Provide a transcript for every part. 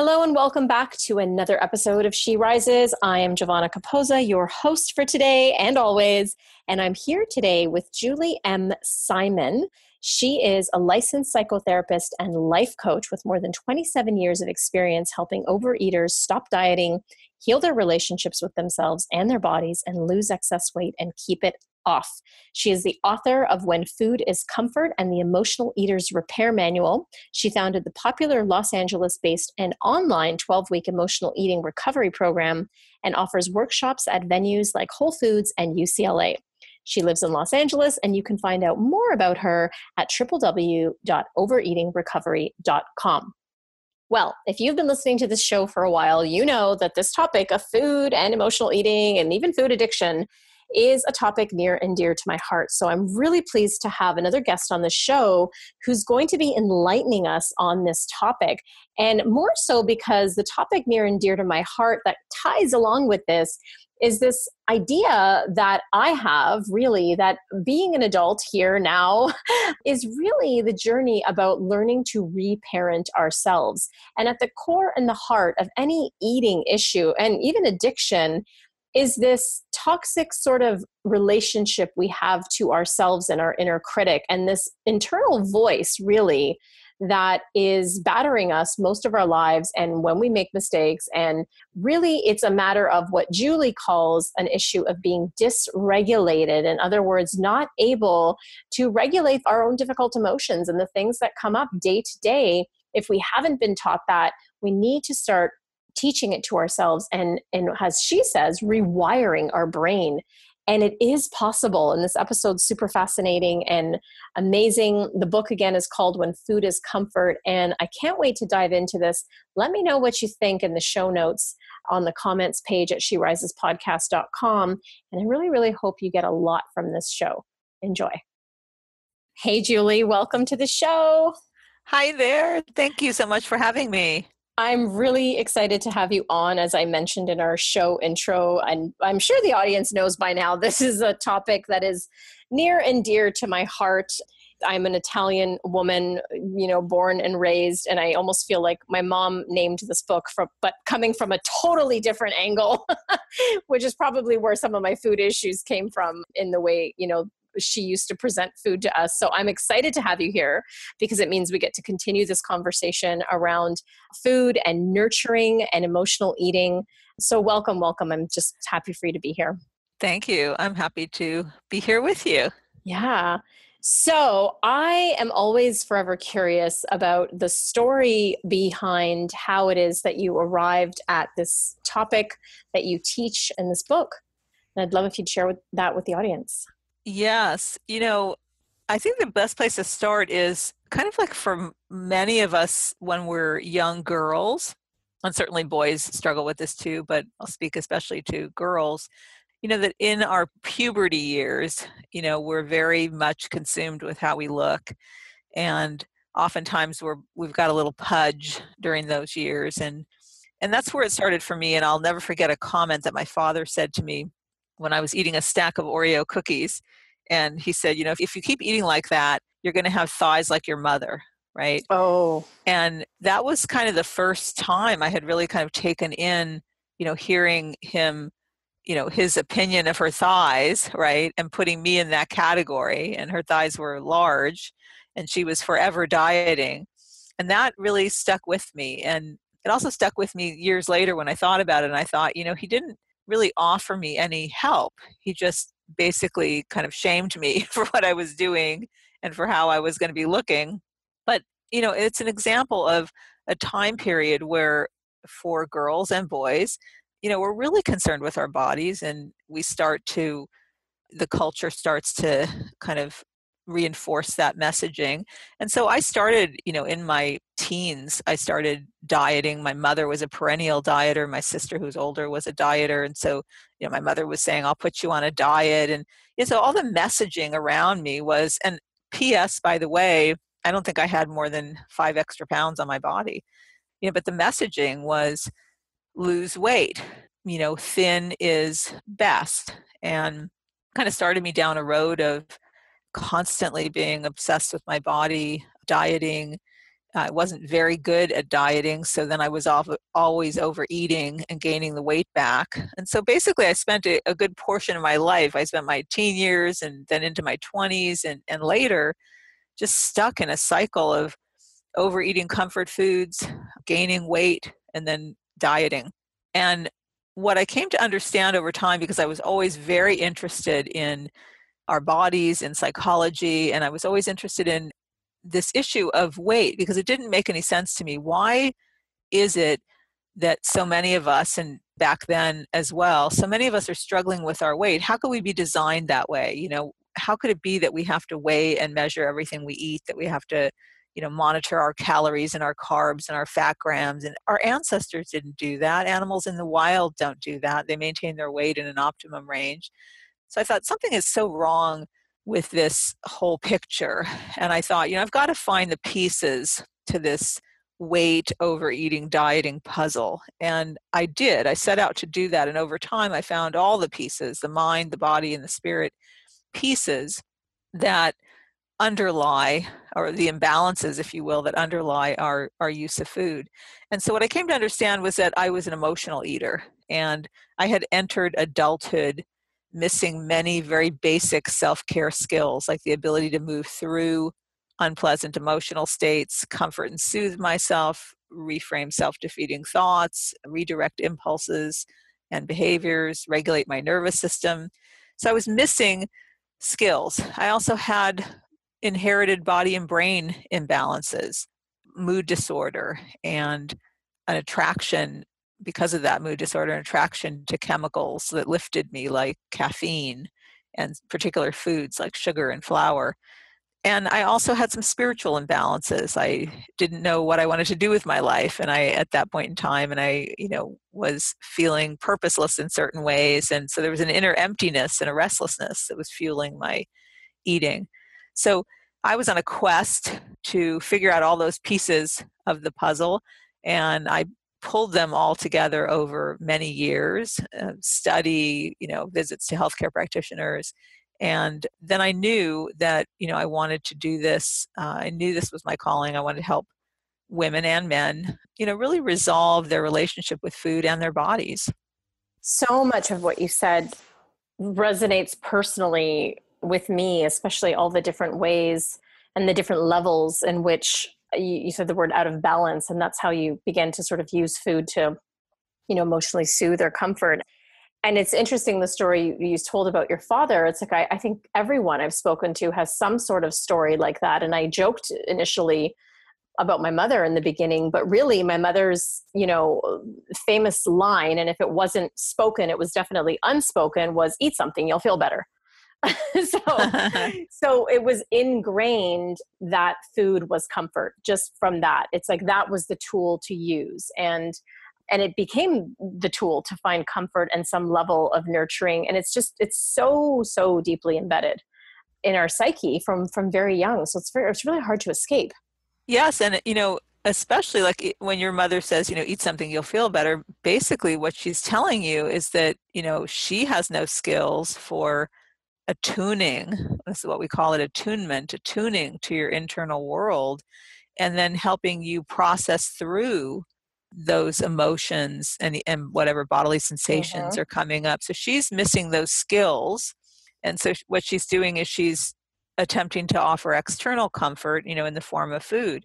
Hello and welcome back to another episode of She Rises. I am Giovanna Capozza, your host for today and always, and I'm here today with Julie M. Simon. She is a licensed psychotherapist and life coach with more than 27 years of experience helping overeaters stop dieting, heal their relationships with themselves and their bodies, and lose excess weight and keep it off. She is the author of When Food is Comfort and the Emotional Eater's Repair Manual. She founded the popular Los Angeles based and online 12 week emotional eating recovery program and offers workshops at venues like Whole Foods and UCLA. She lives in Los Angeles, and you can find out more about her at www.overeatingrecovery.com. Well, if you've been listening to this show for a while, you know that this topic of food and emotional eating and even food addiction is a topic near and dear to my heart. So I'm really pleased to have another guest on the show who's going to be enlightening us on this topic. And more so because the topic near and dear to my heart that ties along with this is this idea that I have really that being an adult here now is really the journey about learning to reparent ourselves. And at the core and the heart of any eating issue and even addiction is this toxic sort of relationship we have to ourselves and our inner critic and this internal voice really that is battering us most of our lives and when we make mistakes. And really it's a matter of what Julie calls an issue of being dysregulated. In other words not able to regulate our own difficult emotions and the things that come up day to day. If we haven't been taught that we need to start teaching it to ourselves and and as she says rewiring our brain. And it is possible and this episode's super fascinating and amazing. The book again is called when food is comfort and i can't wait to dive into this. Let me know what you think in the show notes on the comments page at sherisespodcast.com and i really really hope you get a lot from this show. Enjoy. Hey julie welcome to the show. Hi there. Thank you so much for having me I'm really excited to have you on, as I mentioned in our show intro. And I'm sure the audience knows by now this is a topic that is near and dear to my heart. I'm an Italian woman, you know, born and raised, and I almost feel like my mom named this book from, but coming from a totally different angle, which is probably where some of my food issues came from in the way, you know, she used to present food to us. So I'm excited to have you here because it means we get to continue this conversation around food and nurturing and emotional eating. So welcome, welcome. I'm just happy for you to be here. Thank you. I'm happy to be here with you. Yeah. So, I am always forever curious about the story behind how it is that you arrived at this topic that you teach in this book. And I'd love if you'd share with, that with the audience. Yes. You know, I think the best place to start is kind of like for many of us when we're young girls, and certainly boys struggle with this too, but I'll speak especially to girls. You know, that in our puberty years, you know, we're very much consumed with how we look. And oftentimes we're we've got a little pudge during those years and and that's where it started for me and I'll never forget a comment that my father said to me when I was eating a stack of Oreo cookies. And he said, you know, if, if you keep eating like that, you're going to have thighs like your mother, right? Oh. And that was kind of the first time I had really kind of taken in, you know, hearing him, you know, his opinion of her thighs, right? And putting me in that category. And her thighs were large and she was forever dieting. And that really stuck with me. And it also stuck with me years later when I thought about it. And I thought, you know, he didn't really offer me any help. He just basically kind of shamed me for what I was doing and for how I was going to be looking. But, you know, it's an example of a time period where for girls and boys, you know, we're really concerned with our bodies and we start to the culture starts to kind of reinforce that messaging. And so I started, you know, in my teens, I started dieting. My mother was a perennial dieter. My sister, who's older, was a dieter. And so, you know, my mother was saying, I'll put you on a diet. And you know, so all the messaging around me was, and P.S., by the way, I don't think I had more than five extra pounds on my body. You know, but the messaging was lose weight. You know, thin is best. And kind of started me down a road of constantly being obsessed with my body, dieting. I wasn't very good at dieting, so then I was always overeating and gaining the weight back. And so basically, I spent a, a good portion of my life. I spent my teen years and then into my 20s and, and later just stuck in a cycle of overeating comfort foods, gaining weight, and then dieting. And what I came to understand over time, because I was always very interested in our bodies and psychology, and I was always interested in this issue of weight because it didn't make any sense to me. Why is it that so many of us, and back then as well, so many of us are struggling with our weight? How could we be designed that way? You know, how could it be that we have to weigh and measure everything we eat, that we have to you know monitor our calories and our carbs and our fat grams and our ancestors didn't do that animals in the wild don't do that they maintain their weight in an optimum range so I thought something is so wrong with this whole picture. And I thought, you know, I've got to find the pieces to this weight, overeating, dieting puzzle. And I did. I set out to do that. And over time, I found all the pieces the mind, the body, and the spirit pieces that underlie or the imbalances if you will that underlie our our use of food and so what i came to understand was that i was an emotional eater and i had entered adulthood missing many very basic self care skills, like the ability to move through unpleasant emotional states, comfort and soothe myself, reframe self defeating thoughts, redirect impulses and behaviors, regulate my nervous system. So I was missing skills. I also had inherited body and brain imbalances, mood disorder, and an attraction because of that mood disorder and attraction to chemicals that lifted me like caffeine and particular foods like sugar and flour. And i also had some spiritual imbalances. I didn't know what i wanted to do with my life and i at that point in time and i you know was feeling purposeless in certain ways and so there was an inner emptiness and a restlessness that was fueling my eating. So i was on a quest to figure out all those pieces of the puzzle and i pulled them all together over many years uh, study you know visits to healthcare practitioners and then i knew that you know i wanted to do this uh, i knew this was my calling i wanted to help women and men you know really resolve their relationship with food and their bodies. So much of what you said resonates personally with me especially all the different ways and the different levels in which you, you said the word out of balance and that's how you begin to sort of use food to you know emotionally soothe or comfort. And it's interesting the story you told about your father. It's like I, I, think everyone i've spoken to has some sort of story like that. And i joked initially about my mother in the beginning but really my mother's you know famous line and if it wasn't spoken it was definitely unspoken was eat something you'll feel better so so it was ingrained that food was comfort just from that. It's like that was the tool to use and and it became the tool to find comfort and some level of nurturing and it's just it's so so deeply embedded in our psyche from from very young. So it's very it's really hard to escape. Yes and you know especially like when your mother says you know eat something you'll feel better basically what she's telling you is that you know she has no skills for attuning this is what we call it attunement attuning to your internal world and then helping you process through those emotions and, and whatever bodily sensations mm-hmm. are coming up so she's missing those skills and so what she's doing is she's attempting to offer external comfort you know in the form of food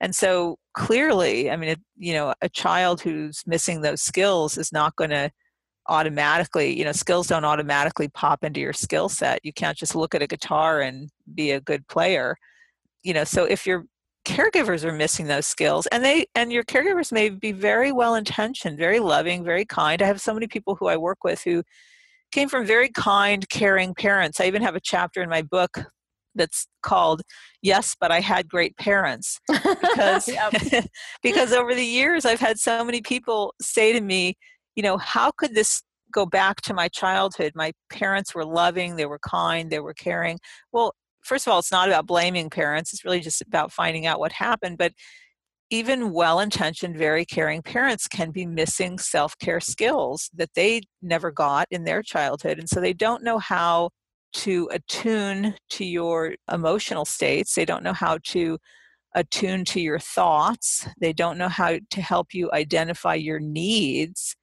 and so clearly i mean it, you know a child who's missing those skills is not going to automatically you know skills don't automatically pop into your skill set. You can't just look at a guitar and be a good player. You know so if your caregivers are missing those skills and they and your caregivers may be very well intentioned very loving very kind. I have so many people who i work with who came from very kind, caring parents. I even have a chapter in my book that's called yes but i had great parents because because over the years i've had so many people say to me you know how could this go back to my childhood my parents were loving they were kind they were caring well first of all it's not about blaming parents it's really just about finding out what happened but even well intentioned, very caring parents can be missing self care skills that they never got in their childhood. And so they don't know how to attune to your emotional states. They don't know how to attune to your thoughts. They don't know how to help you identify your needs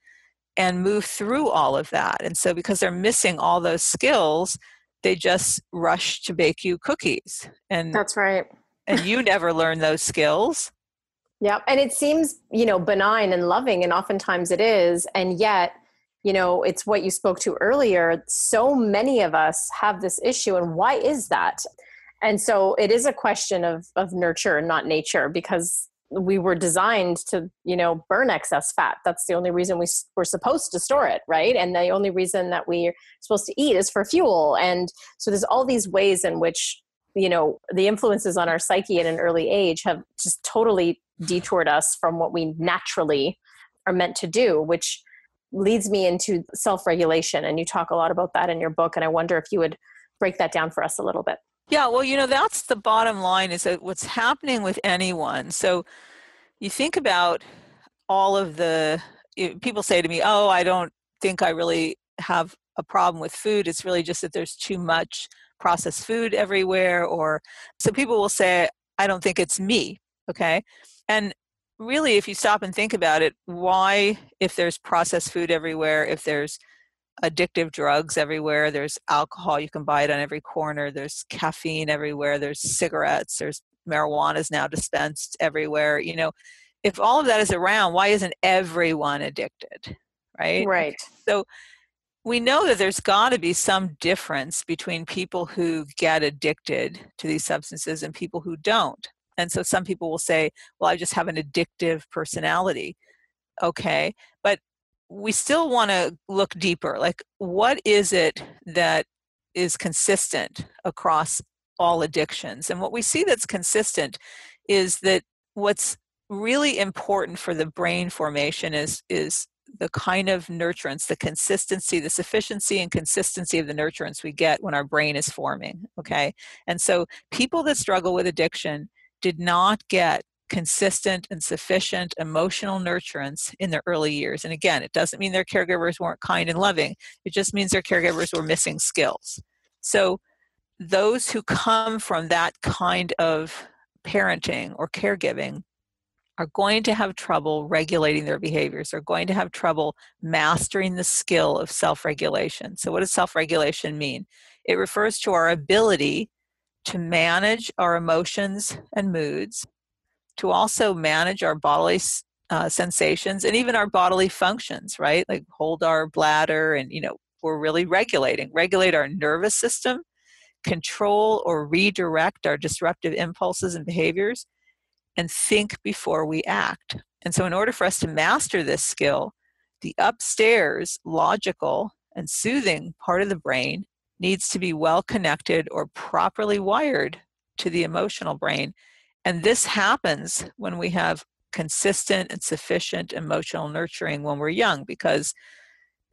and move through all of that. And so, because they're missing all those skills, they just rush to bake you cookies. And that's right. and you never learn those skills. Yeah. And it seems, you know, benign and loving, and oftentimes it is. And yet, you know it's what you spoke to earlier so many of us have this issue and why is that and so it is a question of of nurture and not nature because we were designed to you know burn excess fat that's the only reason we were supposed to store it right and the only reason that we're supposed to eat is for fuel and so there's all these ways in which you know the influences on our psyche at an early age have just totally detoured us from what we naturally are meant to do which leads me into self regulation. And you talk a lot about that in your book. And I wonder if you would break that down for us a little bit. Yeah, well, you know, that's the bottom line is that what's happening with anyone. So you think about all of the people say to me, Oh, I don't think I really have a problem with food. It's really just that there's too much processed food everywhere. Or so people will say, I don't think it's me. Okay. And really, if you stop and think about it, why, if there's processed food everywhere, if there's addictive drugs everywhere, there's alcohol, you can buy it on every corner, there's caffeine everywhere, there's cigarettes, there's marijuana is now dispensed everywhere, you know, if all of that is around, why isn't everyone addicted? Right? Right. So we know that there's got to be some difference between people who get addicted to these substances and people who don't. And so some people will say, well, I just have an addictive personality. Okay. But we still want to look deeper. Like, what is it that is consistent across all addictions? And what we see that's consistent is that what's really important for the brain formation is, is the kind of nurturance, the consistency, the sufficiency and consistency of the nurturance we get when our brain is forming. Okay. And so people that struggle with addiction did not get consistent and sufficient emotional nurturance in their early years. And again, it doesn't mean their caregivers weren't kind and loving, it just means their caregivers were missing skills. So, those who come from that kind of parenting or caregiving are going to have trouble regulating their behaviors, are going to have trouble mastering the skill of self regulation. So, what does self regulation mean? It refers to our ability to manage our emotions and moods, to also manage our bodily uh, sensations and even our bodily functions, right? Like hold our bladder and, you know, we're really regulating, regulate our nervous system, control or redirect our disruptive impulses and behaviors, and think before we act. And so, in order for us to master this skill, the upstairs, logical, and soothing part of the brain needs to be well connected or properly wired to the emotional brain. And this happens when we have consistent and sufficient emotional nurturing when we're young, because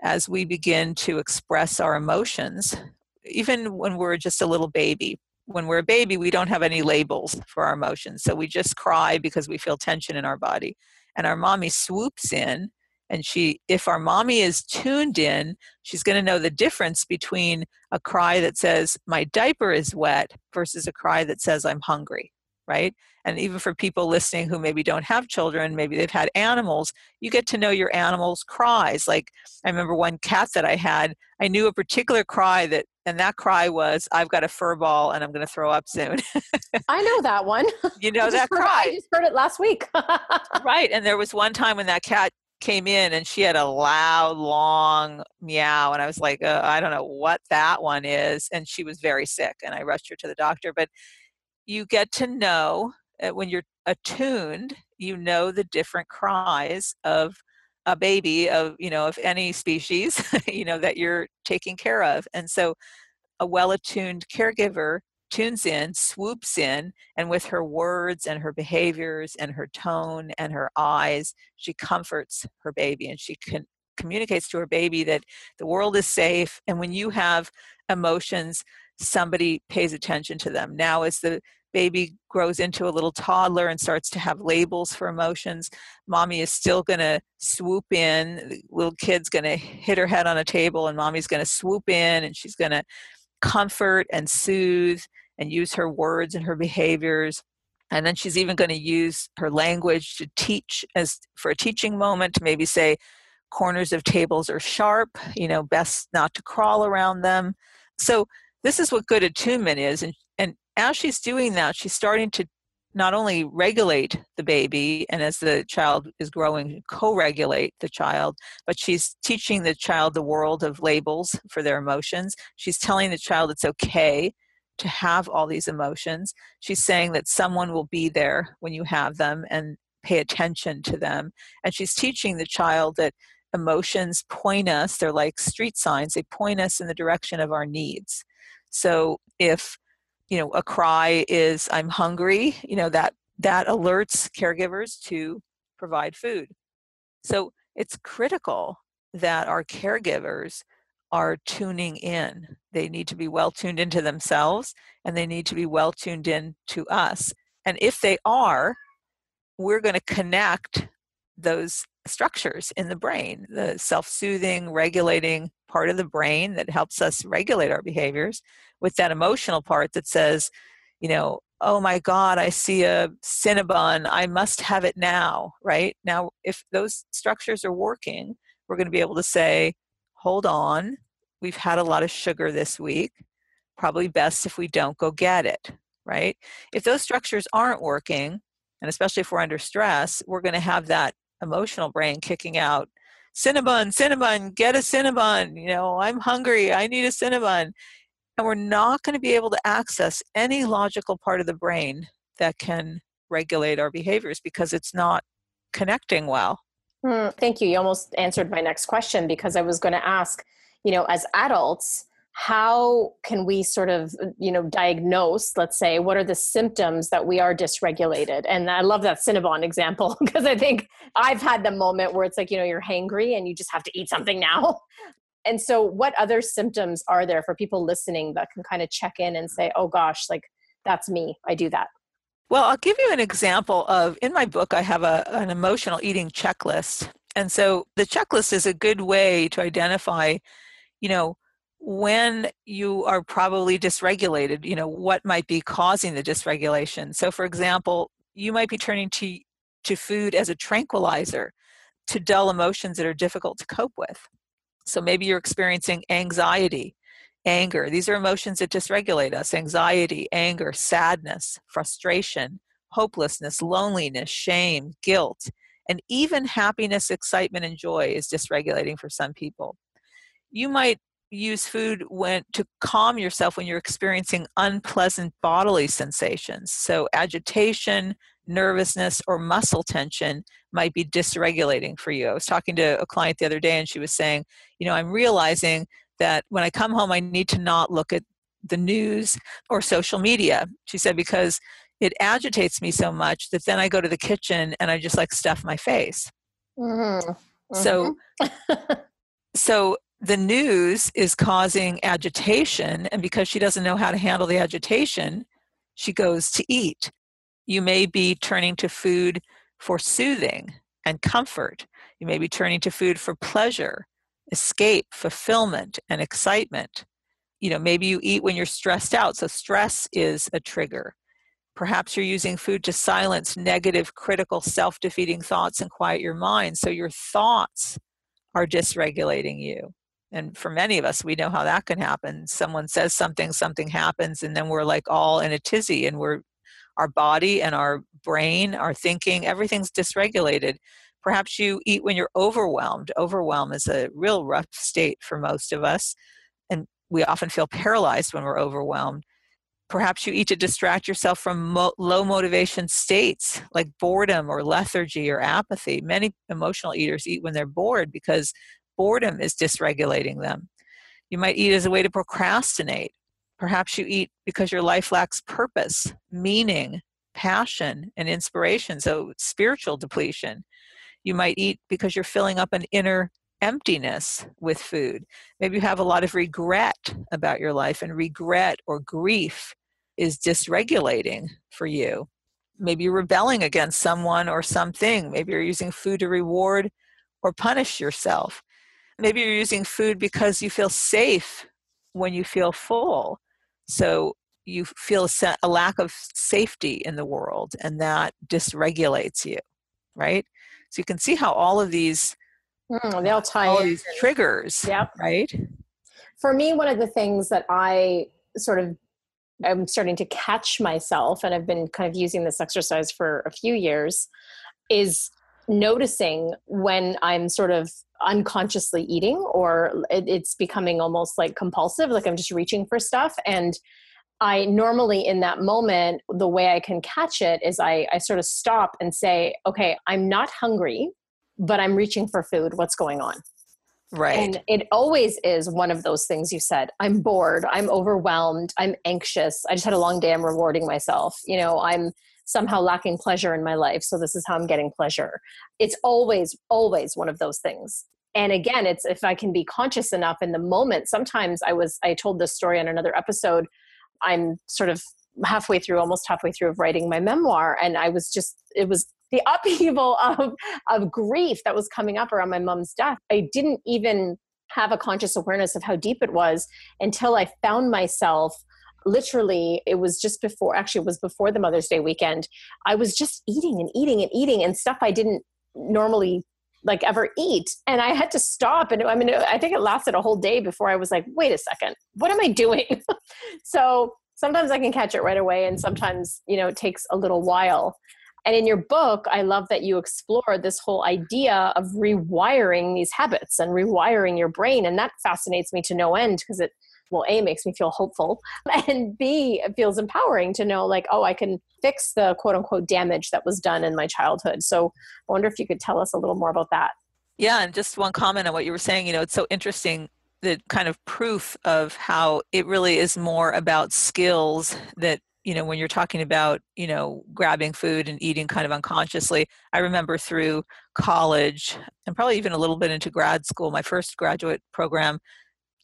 as we begin to express our emotions, even when we're just a little baby, when we're a baby, we don't have any labels for our emotions. So we just cry because we feel tension in our body. And our mommy swoops in and she if our mommy is tuned in she's going to know the difference between a cry that says my diaper is wet versus a cry that says i'm hungry right and even for people listening who maybe don't have children maybe they've had animals you get to know your animal's cries like i remember one cat that i had i knew a particular cry that and that cry was i've got a fur ball and i'm going to throw up soon i know that one you know that heard, cry i just heard it last week right and there was one time when that cat came in and she had a loud, long meow. And I was like, uh, I don't know what that one is. And she was very sick. And I rushed her to the doctor. But you get to know uh, when you're attuned, you know the different cries of a baby of you know of any species you know that you're taking care of. And so a well-attuned caregiver tunes in swoops in and with her words and her behaviors and her tone and her eyes she comforts her baby and she can communicates to her baby that the world is safe and when you have emotions somebody pays attention to them now as the baby grows into a little toddler and starts to have labels for emotions, mommy is still going to swoop in. The little kid's going to hit her head on a table, and mommy's going to swoop in and she's going to comfort and soothe and use her words and her behaviors. And then she's even going to use her language to teach as for a teaching moment to maybe say, corners of tables are sharp, you know, best not to crawl around them. So this is what good attunement is. And, and as she's doing that, she's starting to not only regulate the baby and as the child is growing co-regulate the child but she's teaching the child the world of labels for their emotions. She's telling the child it's okay to have all these emotions. She's saying that someone will be there when you have them and pay attention to them. And she's teaching the child that emotions point us. They're like street signs. They point us in the direction of our needs so if you know a cry is i'm hungry you know that that alerts caregivers to provide food. So it's critical that our caregivers are tuning in. They need to be well tuned into themselves and they need to be well tuned in to us. And if they are we're going to connect those structures in the brain the self-soothing regulating part of the brain that helps us regulate our behaviors with that emotional part that says, you know, oh my God, I see a Cinnabon, I must have it now, right? Now, if those structures are working, we're going to be able to say, hold on, we've had a lot of sugar this week. Probably best if we don't go get it, right? If those structures aren't working, and especially if we're under stress, we're going to have that emotional brain kicking out Cinnabon, Cinnabon, get a Cinnabon. You know, I'm hungry. I need a Cinnabon and we're not going to be able to access any logical part of the brain that can regulate our behaviors because it's not connecting well. Mm, thank you. You almost answered my next question because I was going to ask, you know, as adults, how can we sort of, uh, you know, diagnose, let's say, what are the symptoms that we are dysregulated? And I love that Cinnabon example because I think I've had the moment where it's like, you know, you're hangry and you just have to eat something now. And so what other symptoms are there for people listening that can kind of check in and say oh gosh like that's me. I do that. Well i'll give you an example of in my book i have a, an emotional eating checklist. And so the checklist is a good way to identify you know when you are probably dysregulated you know what might be causing the dysregulation so for example you might be turning to to food as a tranquilizer to dull emotions that are difficult to cope with so maybe you're experiencing anxiety, anger. These are emotions that dysregulate us anxiety, anger, sadness, frustration, hopelessness, loneliness, shame, guilt, and even happiness, excitement, and joy is dysregulating for some people. You might use food when to calm yourself when you're experiencing unpleasant bodily sensations so agitation nervousness or muscle tension might be dysregulating for you. I was talking to a client the other day and she was saying, you know, I'm realizing that when I come home, I need to not look at the news or social media. She said, because it agitates me so much that then I go to the kitchen and I just like stuff my face. Mm-hmm. Mm-hmm. So, so the news is causing agitation, and because she doesn't know how to handle the agitation, she goes to eat. You may be turning to food for soothing and comfort. You may be turning to food for pleasure, escape, fulfillment, and excitement. You know, maybe you eat when you're stressed out, so stress is a trigger. Perhaps you're using food to silence negative, critical, self defeating thoughts and quiet your mind, so your thoughts are dysregulating you. And for many of us, we know how that can happen. Someone says something, something happens, and then we're like all in a tizzy and we're our body and our brain, our thinking, everything's dysregulated. Perhaps you eat when you're overwhelmed. Overwhelm is a real rough state for most of us, and we often feel paralyzed when we're overwhelmed. Perhaps you eat to distract yourself from mo- low motivation states like boredom or lethargy or apathy. Many emotional eaters eat when they're bored because boredom is dysregulating them. You might eat as a way to procrastinate. Perhaps you eat because your life lacks purpose, meaning, passion, and inspiration, so spiritual depletion. You might eat because you're filling up an inner emptiness with food. Maybe you have a lot of regret about your life, and regret or grief is dysregulating for you. Maybe you're rebelling against someone or something. Maybe you're using food to reward or punish yourself. Maybe you're using food because you feel safe when you feel full. So you feel a, lack of safety in the world, and that dysregulates you, right? So you can see how all of these Mm, they'll tie all these triggers. Yep. Right. For me, one of the things that I sort of I'm starting to catch myself, and I've been kind of using this exercise for a few years, is noticing when I'm sort of unconsciously eating or it's becoming almost like compulsive, like I'm just reaching for stuff. And I normally, in that moment, the way I can catch it is I, I sort of stop and say, okay, I'm not hungry but I'm reaching for food. What's going on? Right. And it always is one of those things you said. I'm bored. I'm overwhelmed. I'm anxious. I just had a long day. I'm rewarding myself. You know, I'm somehow lacking pleasure in my life. So this is how I'm getting pleasure. It's always, always one of those things. And again, it's if I can be conscious enough in the moment. Sometimes I was, I told this story on another episode. I'm sort of halfway through, almost halfway through of writing my memoir. And I was just, it was the upheaval of of grief that was coming up around my mom's death i didn't even have a conscious awareness of how deep it was until i found myself literally it was just before actually it was before the mother's day weekend i was just eating and eating and eating and stuff i didn't normally like ever eat. And i had to stop and i mean i think it lasted a whole day before i was like wait a second what am i doing? So sometimes i can catch it right away and sometimes you know it takes a little while. And in your book, I love that you explore this whole idea of rewiring these habits and rewiring your brain. And that fascinates me to no end because it, well, A, makes me feel hopeful, and B, it feels empowering to know, like, oh, I can fix the quote unquote damage that was done in my childhood. So I wonder if you could tell us a little more about that. Yeah, and just one comment on what you were saying. You know, it's so interesting the kind of proof of how it really is more about skills that you know when you're talking about you know grabbing food and eating kind of unconsciously i remember through college and probably even a little bit into grad school my first graduate program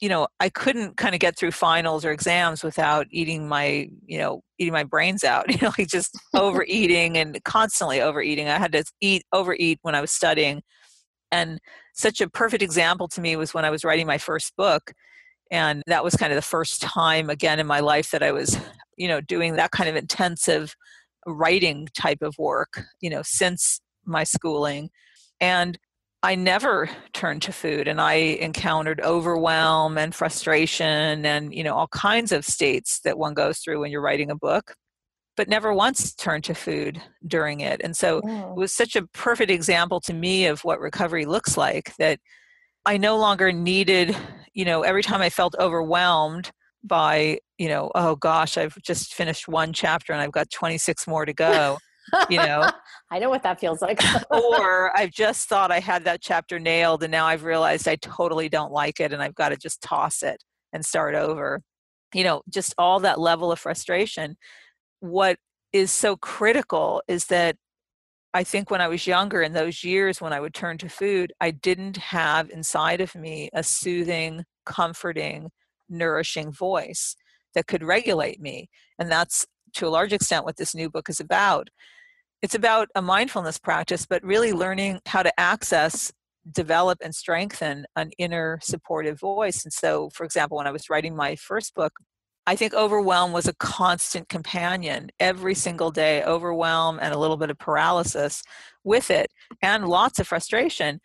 you know i couldn't kind of get through finals or exams without eating my you know eating my brains out you know like just overeating and constantly overeating. I had to eat overeat when i was studying. And such a perfect example to me was when i was writing my first book and that was kind of the first time again in my life that i was you know doing that kind of intensive writing type of work you know since my schooling. And I never turned to food and I encountered overwhelm and frustration and you know all kinds of states that one goes through when you're writing a book but never once turned to food during it. And so it mm. was such a perfect example to me of what recovery looks like that I no longer needed you know every time I felt overwhelmed by you know oh gosh i've just finished one chapter and i've got 26 more to go you know i know what that feels like or i've just thought i had that chapter nailed and now i've realized i totally don't like it and i've got to just toss it and start over you know just all that level of frustration what is so critical is that I think when I was younger, in those years when I would turn to food, I didn't have inside of me a soothing, comforting, nourishing voice that could regulate me. And that's to a large extent what this new book is about. It's about a mindfulness practice, but really learning how to access, develop, and strengthen an inner supportive voice. And so, for example, when I was writing my first book, I think overwhelm was a constant companion every single day, overwhelm and a little bit of paralysis with it, and lots of frustration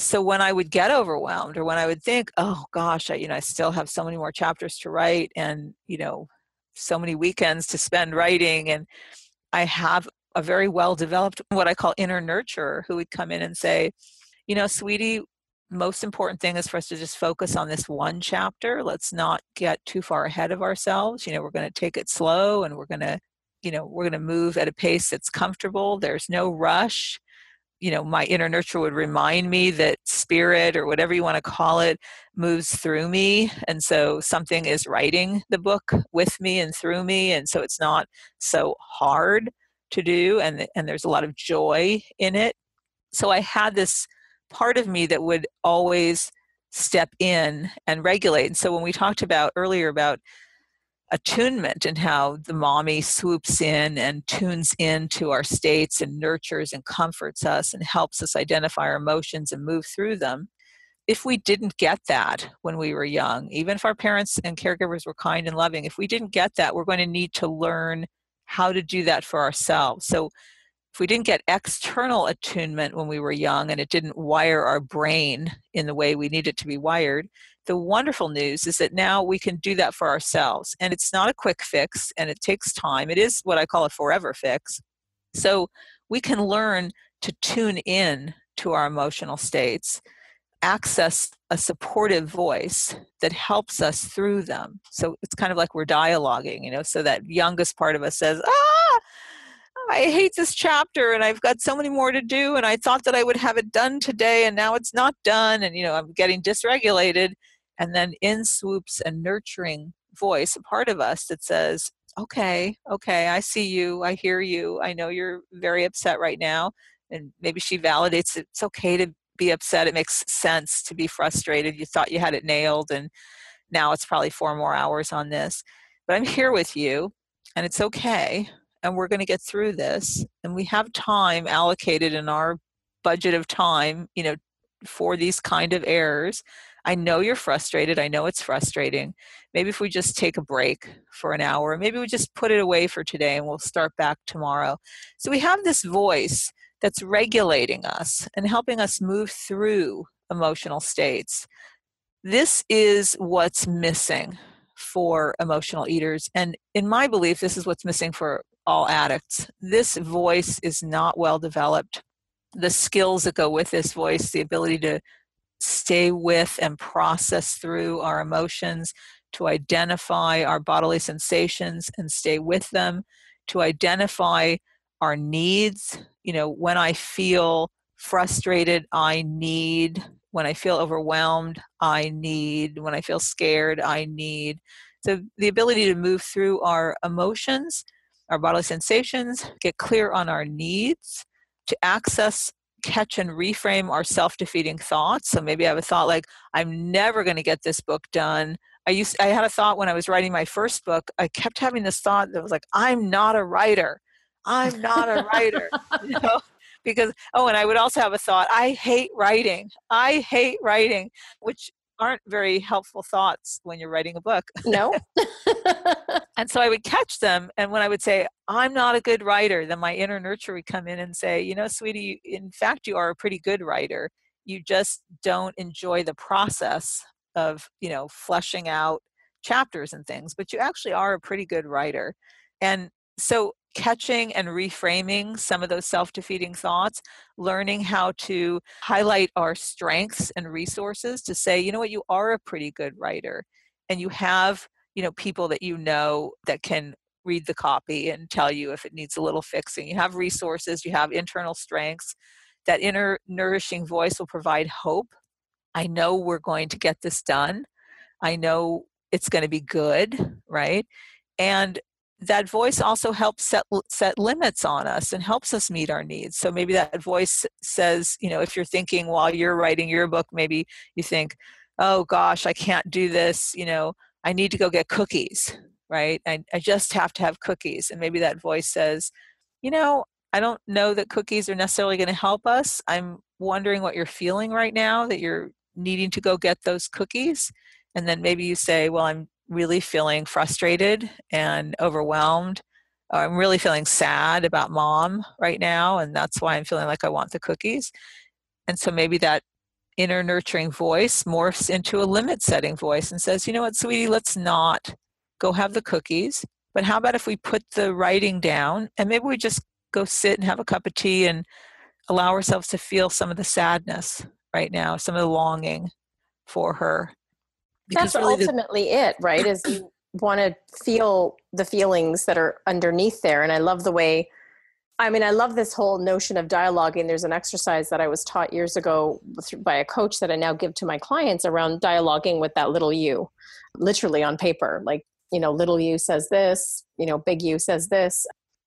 so when I would get overwhelmed or when I would think, oh gosh, I, you know, I still have so many more chapters to write and, you know, so many weekends to spend writing and I have a very well developed what I call inner nurturer who would come in and say, you know, sweetie, most important thing is for us to just focus on this one chapter. Let's not get too far ahead of ourselves. You know, we're going to take it slow and we're going to, you know, we're going to move at a pace that's comfortable. There's no rush. You know, my inner nurture would remind me that spirit or whatever you want to call it moves through me. And so something is writing the book with me and through me. And so it's not so hard to do. And, and there's a lot of joy in it. So I had this part of me that would always step in and regulate. And so when we talked about earlier about attunement and how the mommy swoops in and tunes into our states and nurtures and comforts us and helps us identify our emotions and move through them. If we didn't get that when we were young, even if our parents and caregivers were kind and loving, if we didn't get that, we're going to need to learn how to do that for ourselves. So if we didn't get external attunement when we were young and it didn't wire our brain in the way we need it to be wired, the wonderful news is that now we can do that for ourselves. And it's not a quick fix and it takes time. It is what I call a forever fix. So we can learn to tune in to our emotional states, access a supportive voice that helps us through them. So it's kind of like we're dialoguing, you know, so that youngest part of us says, ah, I hate this chapter and I've got so many more to do and I thought that I would have it done today and now it's not done and you know I'm getting dysregulated and then in swoops a nurturing voice a part of us that says okay okay I see you I hear you I know you're very upset right now and maybe she validates it. it's okay to be upset it makes sense to be frustrated you thought you had it nailed and now it's probably four more hours on this. But I'm here with you and it's okay and we're going to get through this and we have time allocated in our budget of time you know for these kind of errors. I know you're frustrated i know it's frustrating. Maybe if we just take a break for an hour maybe we just put it away for today and we'll start back tomorrow. So we have this voice that's regulating us and helping us move through emotional states this is what's missing for emotional eaters. And in my belief, this is what's missing for all addicts. This voice is not well developed. The skills that go with this voice, the ability to stay with and process through our emotions, to identify our bodily sensations and stay with them, to identify our needs. You know, when I feel frustrated, I need. When I feel overwhelmed, I need. When I feel scared, I need. So the ability to move through our emotions our bodily sensations, get clear on our needs, to access, catch, and reframe our self defeating thoughts. So maybe I have a thought like, I'm never going to get this book done. I used I had a thought when I was writing my first book. I kept having this thought that was like, I'm not a writer. I'm not a writer. you know? Because oh, and I would also have a thought, I hate writing. I hate writing, which aren't very helpful thoughts when you're writing a book. No. and so I would catch them. And when I would say, I'm not a good writer, then my inner nurture would come in and say, you know, sweetie, in fact, you are a pretty good writer. You just don't enjoy the process of, you know, fleshing out chapters and things, but you actually are a pretty good writer. And so catching and reframing some of those self defeating thoughts, learning how to highlight our strengths and resources to say, you know what, you are a pretty good writer and you have, you know, people that you know that can read the copy and tell you if it needs a little fixing. You have resources, you have internal strengths. That inner nourishing voice will provide hope. I know we're going to get this done. I know it's going to be good, right? And that voice also helps set set limits on us and helps us meet our needs. So maybe that voice says you know if you're thinking while you're writing your book maybe you think oh gosh i can't do this you know i need to go get cookies right? I, I just have to have cookies. And maybe that voice says you know i don't know that cookies are necessarily going to help us. I'm wondering what you're feeling right now that you're needing to go get those cookies. And then maybe you say well i'm really feeling frustrated and overwhelmed. I'm really feeling sad about mom right now, and that's why I'm feeling like I want the cookies. And so maybe that inner nurturing voice morphs into a limit setting voice and says, you know what, sweetie, let's not go have the cookies. But how about if we put the writing down and maybe we just go sit and have a cup of tea and allow ourselves to feel some of the sadness right now, some of the longing for her. Because That's really ultimately the- it, right? Is you want to feel the feelings that are underneath there. And I love the way, I mean, I love this whole notion of dialoguing. There's an exercise that I was taught years ago by a coach that I now give to my clients around dialoguing with that little you, literally on paper. Like, you know, little you says this, you know, big you says this.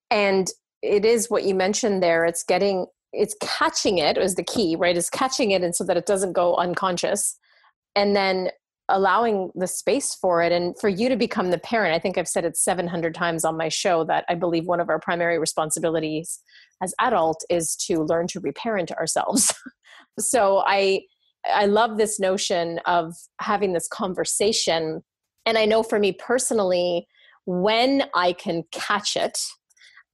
And it is what you mentioned there. It's getting, it's catching it is the key, right? Is catching it and so that it doesn't go unconscious. And then allowing the space for it and for you to become the parent. I think i've said it 700 times on my show that i believe one of our primary responsibilities as adult is to learn to reparent ourselves. So i i love this notion of having this conversation. And i know for me personally when i can catch it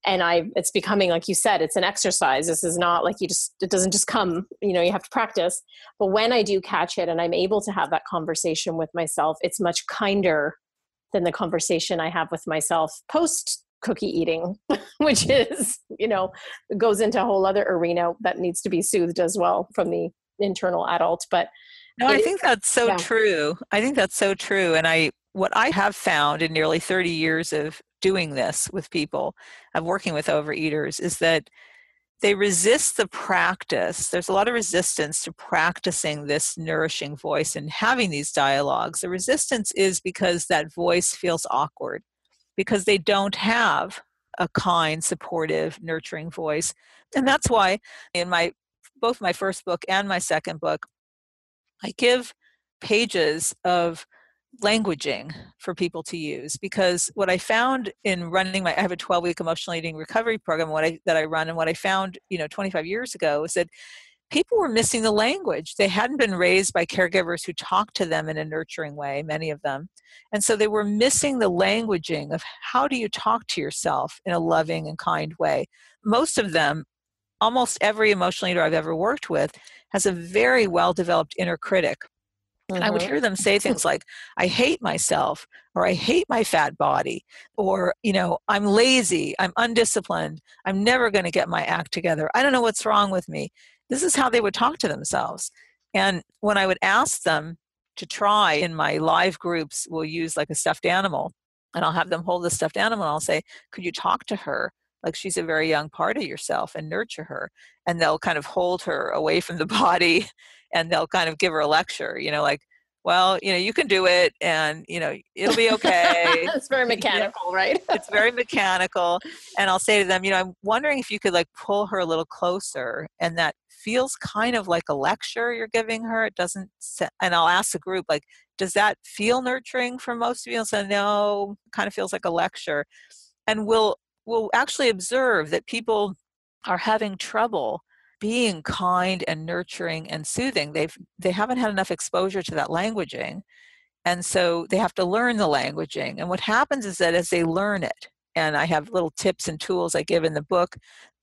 and i it's becoming like you said it's an exercise. This is not like you just it doesn't just come you know you have to practice. But when i do catch it and i'm able to have that conversation with myself it's much kinder than the conversation i have with myself post cookie eating which is you know goes into a whole other arena that needs to be soothed as well from the internal adult. But no i think that's so yeah. true. I think that's so true. And i what I have found in nearly 30 years of doing this with people, of working with overeaters, is that they resist the practice. There's a lot of resistance to practicing this nourishing voice and having these dialogues. The resistance is because that voice feels awkward, because they don't have a kind, supportive, nurturing voice. And that's why in my both my first book and my second book, I give pages of languaging for people to use because what i found in running my i have a 12 week emotional eating recovery program what I, that i run and what i found you know 25 years ago is that people were missing the language. They hadn't been raised by caregivers who talked to them in a nurturing way many of them and so they were missing the languaging of how do you talk to yourself in a loving and kind way. Most of them almost every emotional eater i've ever worked with has a very well developed inner critic and I would mm-hmm. hear them say things like, I hate myself, or I hate my fat body, or, you know, I'm lazy, I'm undisciplined, I'm never going to get my act together, I don't know what's wrong with me. This is how they would talk to themselves. And when I would ask them to try in my live groups, we'll use like a stuffed animal, and I'll have them hold the stuffed animal, and I'll say, Could you talk to her? like she's a very young part of yourself and nurture her and they'll kind of hold her away from the body and they'll kind of give her a lecture you know like well you know you can do it and you know it'll be okay. It's very mechanical know, right? It's very mechanical and i'll say to them you know i'm wondering if you could like pull her a little closer and that feels kind of like a lecture you're giving her it doesn't and i'll ask the group like does that feel nurturing for most of you and say no kind of feels like a lecture. And we'll we'll actually observe that people are having trouble being kind and nurturing and soothing they've they haven't had enough exposure to that languaging and so they have to learn the languaging and what happens is that as they learn it and i have little tips and tools i give in the book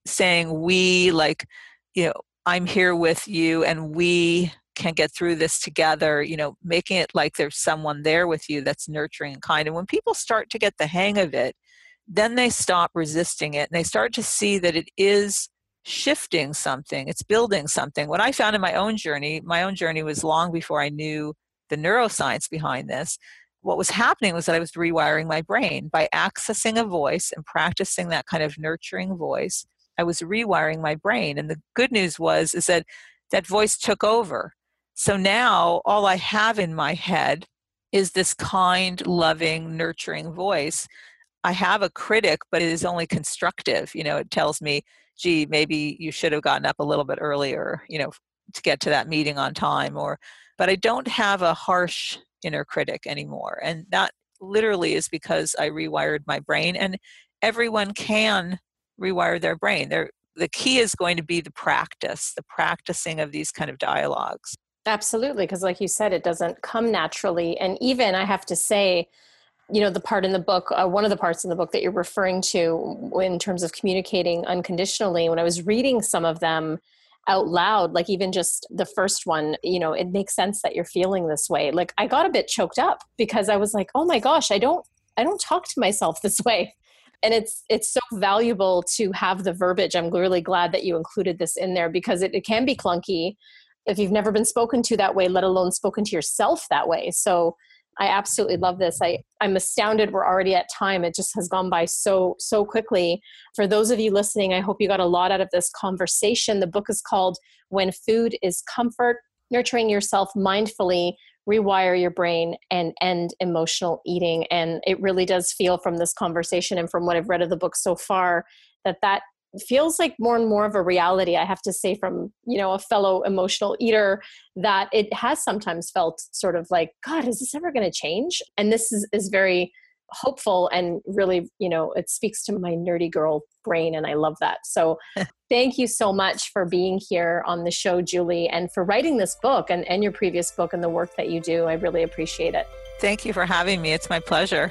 saying we like you know i'm here with you and we can get through this together you know making it like there's someone there with you that's nurturing and kind and when people start to get the hang of it then they stop resisting it and they start to see that it is shifting something, it's building something. What I found in my own journey, my own journey was long before I knew the neuroscience behind this. What was happening was that I was rewiring my brain by accessing a voice and practicing that kind of nurturing voice. I was rewiring my brain. And the good news was is that that voice took over. So now all I have in my head is this kind, loving, nurturing voice. I have a critic, but it is only constructive. You know, it tells me gee, maybe you should have gotten up a little bit earlier, you know, to get to that meeting on time or but I don't have a harsh inner critic anymore. And that literally is because I rewired my brain and everyone can rewire their brain. They're, the key is going to be the practice, the practicing of these kind of dialogues. Absolutely, because like you said, it doesn't come naturally. And even I have to say, you know the part in the book uh, one of the parts in the book that you're referring to in terms of communicating unconditionally when i was reading some of them out loud like even just the first one you know it makes sense that you're feeling this way. Like i got a bit choked up because i was like oh my gosh i don't i don't talk to myself this way. And it's it's so valuable to have the verbiage. I'm really glad that you included this in there because it, it can be clunky if you've never been spoken to that way, let alone spoken to yourself that way. So I absolutely love this. I, I'm astounded we're already at time. It just has gone by so, so quickly. For those of you listening, I hope you got a lot out of this conversation. The book is called When Food is Comfort Nurturing Yourself Mindfully, Rewire Your Brain, and End Emotional Eating. And it really does feel from this conversation and from what I've read of the book so far that that feels like more and more of a reality i have to say from you know a fellow emotional eater that it has sometimes felt sort of like god is this ever going to change? And this is, is very hopeful and really you know it speaks to my nerdy girl brain and i love that. So thank you so much for being here on the show julie and for writing this book and, and your previous book and the work that you do. I really appreciate it. Thank you for having me. It's my pleasure